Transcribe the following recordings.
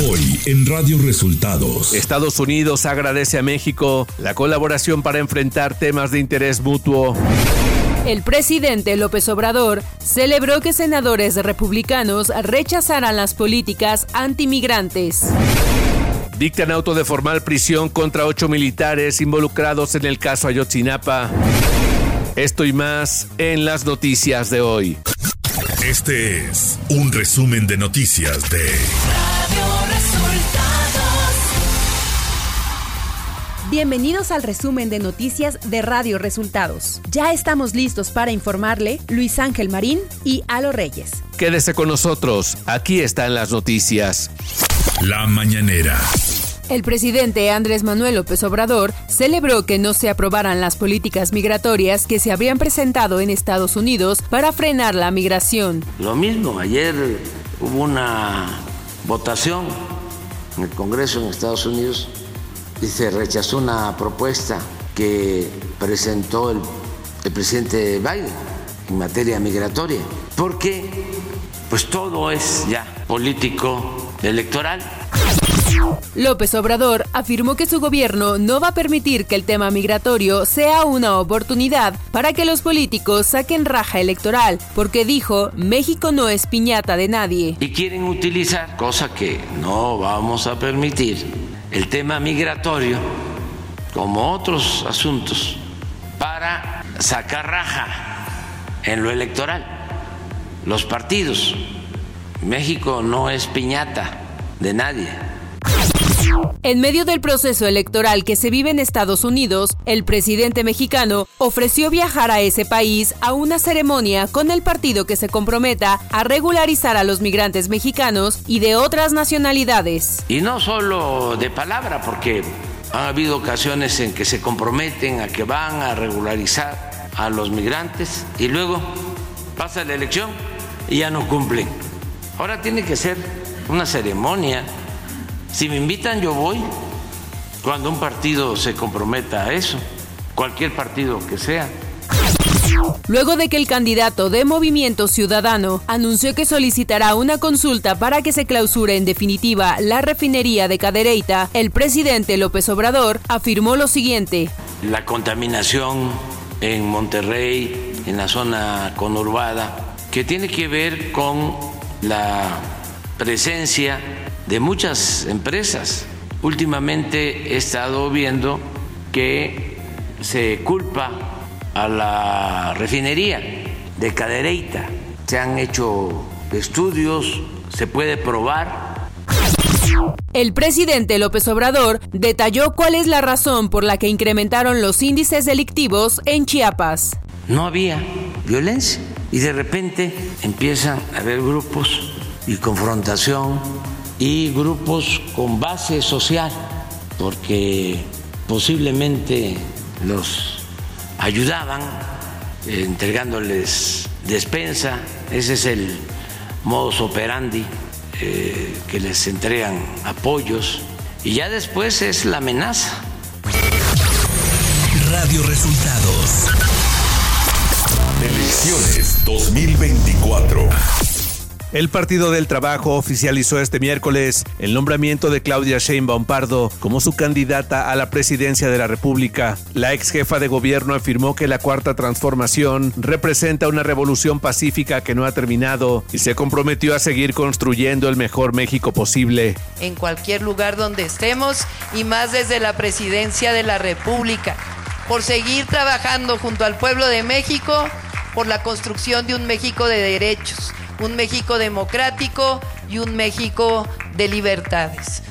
Hoy en Radio Resultados. Estados Unidos agradece a México la colaboración para enfrentar temas de interés mutuo. El presidente López Obrador celebró que senadores republicanos rechazaran las políticas antimigrantes. Dictan auto de formal prisión contra ocho militares involucrados en el caso Ayotzinapa. Esto y más en las noticias de hoy. Este es un resumen de noticias de Bienvenidos al resumen de noticias de Radio Resultados. Ya estamos listos para informarle Luis Ángel Marín y Alo Reyes. Quédese con nosotros, aquí están las noticias. La mañanera. El presidente Andrés Manuel López Obrador celebró que no se aprobaran las políticas migratorias que se habrían presentado en Estados Unidos para frenar la migración. Lo mismo, ayer hubo una votación en el Congreso en Estados Unidos y se rechazó una propuesta que presentó el, el presidente Biden en materia migratoria, porque pues todo es ya político electoral. López Obrador afirmó que su gobierno no va a permitir que el tema migratorio sea una oportunidad para que los políticos saquen raja electoral, porque dijo, México no es piñata de nadie. Y quieren utilizar, cosa que no vamos a permitir, el tema migratorio, como otros asuntos, para sacar raja en lo electoral. Los partidos. México no es piñata de nadie. En medio del proceso electoral que se vive en Estados Unidos, el presidente mexicano ofreció viajar a ese país a una ceremonia con el partido que se comprometa a regularizar a los migrantes mexicanos y de otras nacionalidades. Y no solo de palabra, porque ha habido ocasiones en que se comprometen a que van a regularizar a los migrantes y luego pasa la elección y ya no cumplen. Ahora tiene que ser una ceremonia si me invitan, yo voy cuando un partido se comprometa a eso, cualquier partido que sea. Luego de que el candidato de Movimiento Ciudadano anunció que solicitará una consulta para que se clausure en definitiva la refinería de Cadereyta, el presidente López Obrador afirmó lo siguiente. La contaminación en Monterrey, en la zona conurbada, que tiene que ver con la presencia de muchas empresas. Últimamente he estado viendo que se culpa a la refinería de Cadereyta. Se han hecho estudios, se puede probar. El presidente López Obrador detalló cuál es la razón por la que incrementaron los índices delictivos en Chiapas. No había violencia y de repente empiezan a haber grupos y confrontación y grupos con base social, porque posiblemente los ayudaban eh, entregándoles despensa, ese es el modus operandi, eh, que les entregan apoyos y ya después es la amenaza. Radio Resultados. Elecciones 2024. El Partido del Trabajo oficializó este miércoles el nombramiento de Claudia Sheinbaum Pardo como su candidata a la presidencia de la República. La ex jefa de gobierno afirmó que la cuarta transformación representa una revolución pacífica que no ha terminado y se comprometió a seguir construyendo el mejor México posible. En cualquier lugar donde estemos y más desde la presidencia de la República, por seguir trabajando junto al pueblo de México por la construcción de un México de derechos un México democrático y un México de libertades.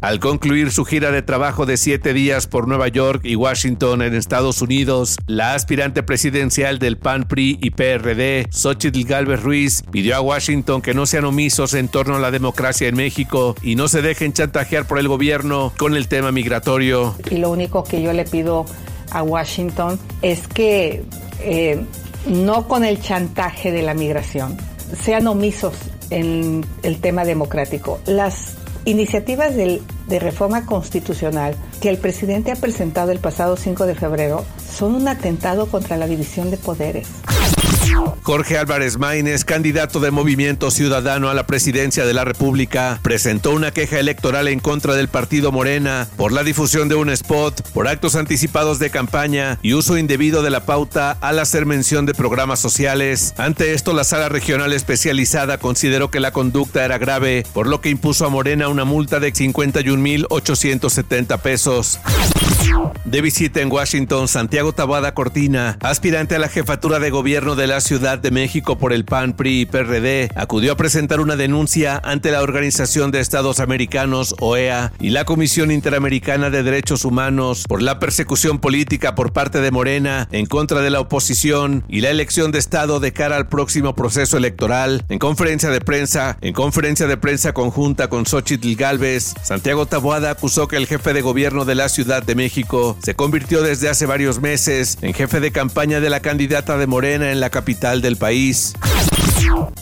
Al concluir su gira de trabajo de siete días por Nueva York y Washington en Estados Unidos, la aspirante presidencial del PAN, PRI y PRD, Xochitl Galvez Ruiz, pidió a Washington que no sean omisos en torno a la democracia en México y no se dejen chantajear por el gobierno con el tema migratorio. Y lo único que yo le pido a Washington es que eh, no con el chantaje de la migración, sean omisos en el tema democrático. Las iniciativas de, reforma constitucional que el presidente ha presentado el pasado 5 de febrero son un atentado contra la división de poderes. Jorge Álvarez Maínez, candidato de Movimiento Ciudadano a la presidencia de la República, presentó una queja electoral en contra del partido Morena por la difusión de un spot, por actos anticipados de campaña y uso indebido de la pauta al hacer mención de programas sociales. Ante esto, la sala regional especializada consideró que la conducta era grave, por lo que impuso a Morena una multa de 51.870 pesos. De visita en Washington, Santiago Tabada Cortina, aspirante a la jefatura de gobierno de la Ciudad de México por el PAN, PRI y PRD, acudió a presentar una denuncia ante la Organización de Estados Americanos, OEA, y la Comisión Interamericana de Derechos Humanos por la persecución política por parte de Morena en contra de la oposición y la elección de Estado de cara al próximo proceso electoral. En conferencia de prensa, en conferencia de prensa conjunta con Xochitl Galvez, Santiago Taboada acusó que el jefe de gobierno de la Ciudad de México se convirtió desde hace varios meses en jefe de campaña de la candidata de Morena en la capital del país.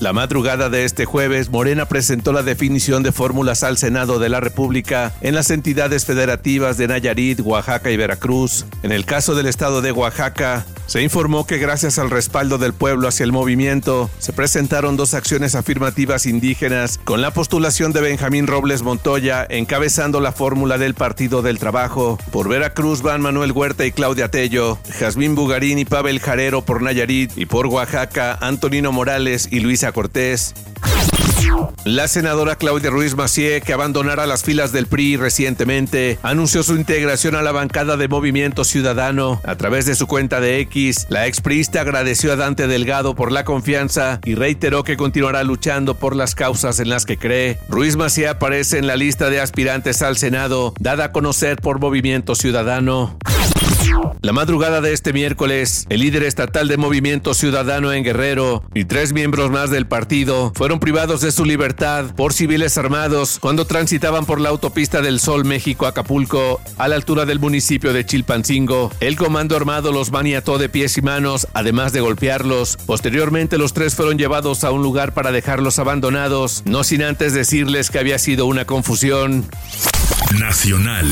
La madrugada de este jueves, Morena presentó la definición de fórmulas al Senado de la República en las entidades federativas de Nayarit, Oaxaca y Veracruz. En el caso del estado de Oaxaca, se informó que gracias al respaldo del pueblo hacia el movimiento, se presentaron dos acciones afirmativas indígenas con la postulación de Benjamín Robles Montoya encabezando la fórmula del Partido del Trabajo. Por Veracruz van Manuel Huerta y Claudia Tello, Jazmín Bugarín y Pavel Jarero por Nayarit y por Oaxaca Antonino Morales y Luisa Cortés. La senadora Claudia Ruiz Macié, que abandonara las filas del PRI recientemente, anunció su integración a la bancada de Movimiento Ciudadano. A través de su cuenta de X, la exprista agradeció a Dante Delgado por la confianza y reiteró que continuará luchando por las causas en las que cree. Ruiz Macié aparece en la lista de aspirantes al Senado, dada a conocer por Movimiento Ciudadano. La madrugada de este miércoles, el líder estatal de Movimiento Ciudadano en Guerrero y tres miembros más del partido fueron privados de su libertad por civiles armados cuando transitaban por la autopista del Sol México-Acapulco a la altura del municipio de Chilpancingo. El comando armado los maniató de pies y manos, además de golpearlos. Posteriormente los tres fueron llevados a un lugar para dejarlos abandonados, no sin antes decirles que había sido una confusión. Nacional.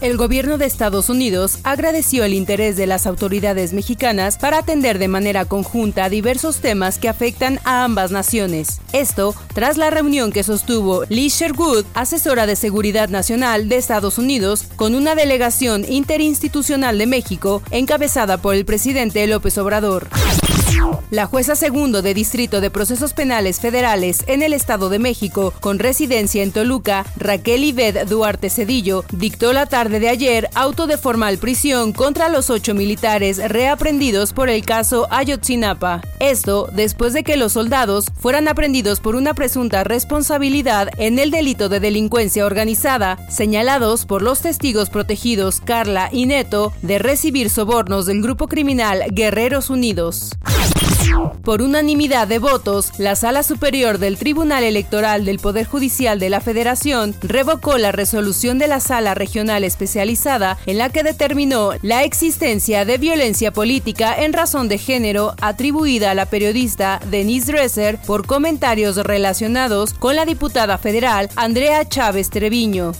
El gobierno de Estados Unidos agradeció el interés de las autoridades mexicanas para atender de manera conjunta diversos temas que afectan a ambas naciones. Esto tras la reunión que sostuvo Lee Sherwood, asesora de Seguridad Nacional de Estados Unidos, con una delegación interinstitucional de México encabezada por el presidente López Obrador. La jueza segundo de Distrito de Procesos Penales Federales en el Estado de México, con residencia en Toluca, Raquel Ived Duarte Cedillo, dictó la tarde de ayer auto de formal prisión contra los ocho militares reaprendidos por el caso Ayotzinapa. Esto después de que los soldados fueran aprendidos por una presunta responsabilidad en el delito de delincuencia organizada, señalados por los testigos protegidos Carla y Neto de recibir sobornos del grupo criminal Guerreros Unidos. Por unanimidad de votos, la Sala Superior del Tribunal Electoral del Poder Judicial de la Federación revocó la resolución de la Sala Regional Especializada en la que determinó la existencia de violencia política en razón de género atribuida a la periodista Denise Dresser por comentarios relacionados con la diputada federal Andrea Chávez Treviño.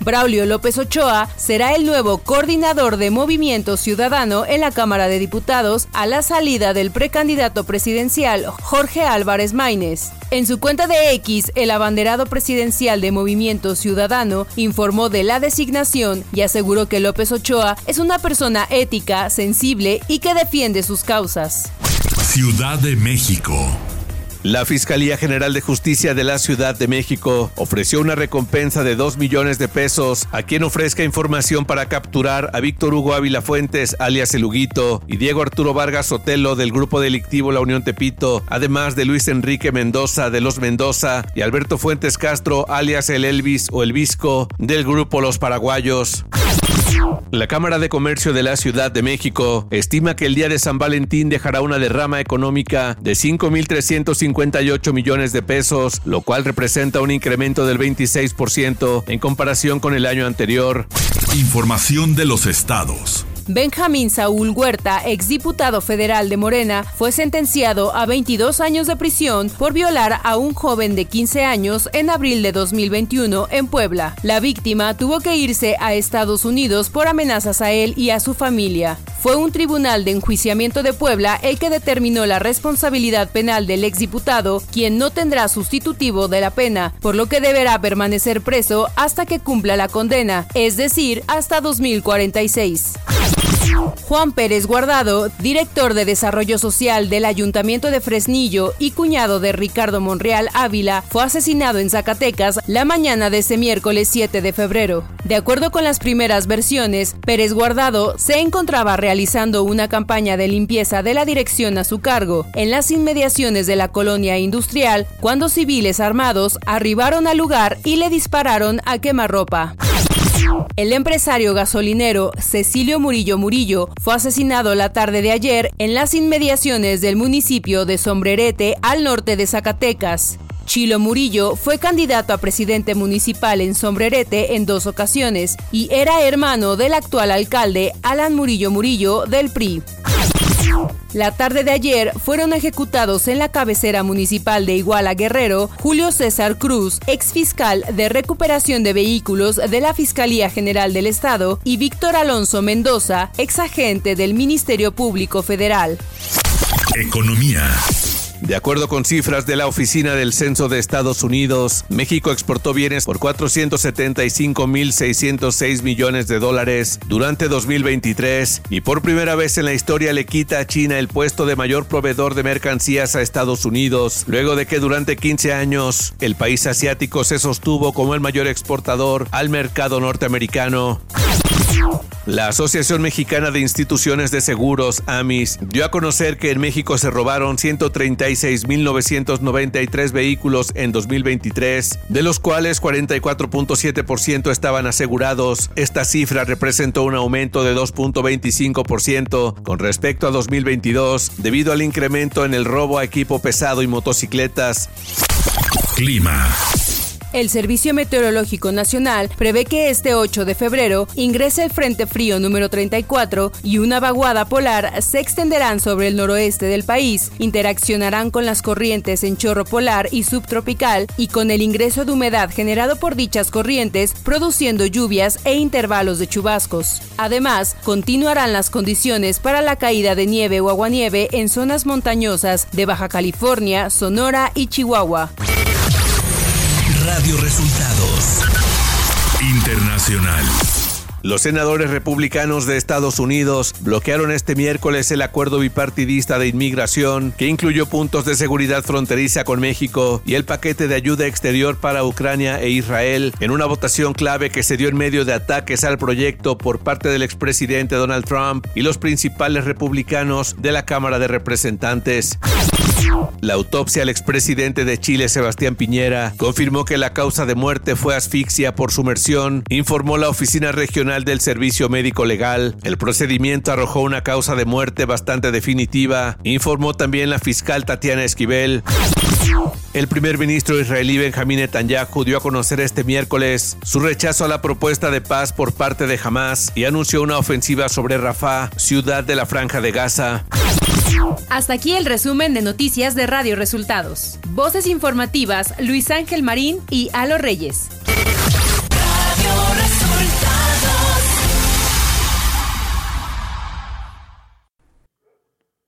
Braulio López Ochoa será el nuevo coordinador de Movimiento Ciudadano en la Cámara de Diputados a la salida del precandidato presidencial Jorge Álvarez Maínez. En su cuenta de X, el abanderado presidencial de Movimiento Ciudadano informó de la designación y aseguró que López Ochoa es una persona ética, sensible y que defiende sus causas. Ciudad de México. La Fiscalía General de Justicia de la Ciudad de México ofreció una recompensa de 2 millones de pesos a quien ofrezca información para capturar a Víctor Hugo Ávila Fuentes, alias El Huguito, y Diego Arturo Vargas Sotelo del grupo delictivo La Unión Tepito, además de Luis Enrique Mendoza de Los Mendoza y Alberto Fuentes Castro, alias El Elvis o El Visco, del grupo Los Paraguayos. La Cámara de Comercio de la Ciudad de México estima que el día de San Valentín dejará una derrama económica de 5.358 millones de pesos, lo cual representa un incremento del 26% en comparación con el año anterior. Información de los estados. Benjamín Saúl Huerta, exdiputado federal de Morena, fue sentenciado a 22 años de prisión por violar a un joven de 15 años en abril de 2021 en Puebla. La víctima tuvo que irse a Estados Unidos por amenazas a él y a su familia. fue un tribunal de enjuiciamiento de Puebla el que determinó la responsabilidad penal del exdiputado, quien no tendrá sustitutivo de la pena, por lo que deberá permanecer preso hasta que cumpla la condena, es decir, hasta 2046. Juan Pérez Guardado, director de Desarrollo Social del Ayuntamiento de Fresnillo y cuñado de Ricardo Monreal Ávila, fue asesinado en Zacatecas la mañana de ese miércoles 7 de febrero. De acuerdo con las primeras versiones, Pérez Guardado se encontraba realizando una campaña de limpieza de la dirección a su cargo en las inmediaciones de la colonia industrial cuando civiles armados arribaron al lugar y le dispararon a quemarropa. El empresario gasolinero Cecilio Murillo Murillo fue asesinado la tarde de ayer en las inmediaciones del municipio de Sombrerete al norte de Zacatecas. Chilo Murillo fue candidato a presidente municipal en Sombrerete en dos ocasiones y era hermano del actual alcalde Alan Murillo Murillo del PRI. La tarde de ayer fueron ejecutados en la cabecera municipal de Iguala Guerrero Julio César Cruz, ex fiscal de recuperación de vehículos de la Fiscalía General del Estado, y Víctor Alonso Mendoza, ex agente del Ministerio Público Federal. Economía. De acuerdo con cifras de la Oficina del Censo de Estados Unidos, México exportó bienes por 475.606 millones de dólares durante 2023 y por primera vez en la historia le quita a China el puesto de mayor proveedor de mercancías a Estados Unidos, luego de que durante 15 años el país asiático se sostuvo como el mayor exportador al mercado norteamericano. La Asociación Mexicana de Instituciones de Seguros, AMIS, dio a conocer que en México se robaron 136.993 vehículos en 2023, de los cuales 44.7% estaban asegurados. Esta cifra representó un aumento de 2.25% con respecto a 2022, debido al incremento en el robo a equipo pesado y motocicletas. Clima. El Servicio Meteorológico Nacional prevé que este 8 de febrero ingrese el Frente Frío número 34 y una vaguada polar se extenderán sobre el noroeste del país, interaccionarán con las corrientes en chorro polar y subtropical y con el ingreso de humedad generado por dichas corrientes, produciendo lluvias e intervalos de chubascos. Además, continuarán las condiciones para la caída de nieve o aguanieve en zonas montañosas de Baja California, Sonora y Chihuahua. Radio Resultados Internacional. Los senadores republicanos de Estados Unidos bloquearon este miércoles el acuerdo bipartidista de inmigración que incluyó puntos de seguridad fronteriza con México y el paquete de ayuda exterior para Ucrania e Israel en una votación clave que se dio en medio de ataques al proyecto por parte del expresidente Donald Trump y los principales republicanos de la Cámara de Representantes. La autopsia al expresidente de Chile, Sebastián Piñera, confirmó que la causa de muerte fue asfixia por sumersión, informó la Oficina Regional del Servicio Médico Legal. El procedimiento arrojó una causa de muerte bastante definitiva, informó también la fiscal Tatiana Esquivel. El primer ministro israelí Benjamín Netanyahu dio a conocer este miércoles su rechazo a la propuesta de paz por parte de Hamas y anunció una ofensiva sobre Rafah, ciudad de la Franja de Gaza. Hasta aquí el resumen de noticias de Radio Resultados. Voces informativas Luis Ángel Marín y Alo Reyes.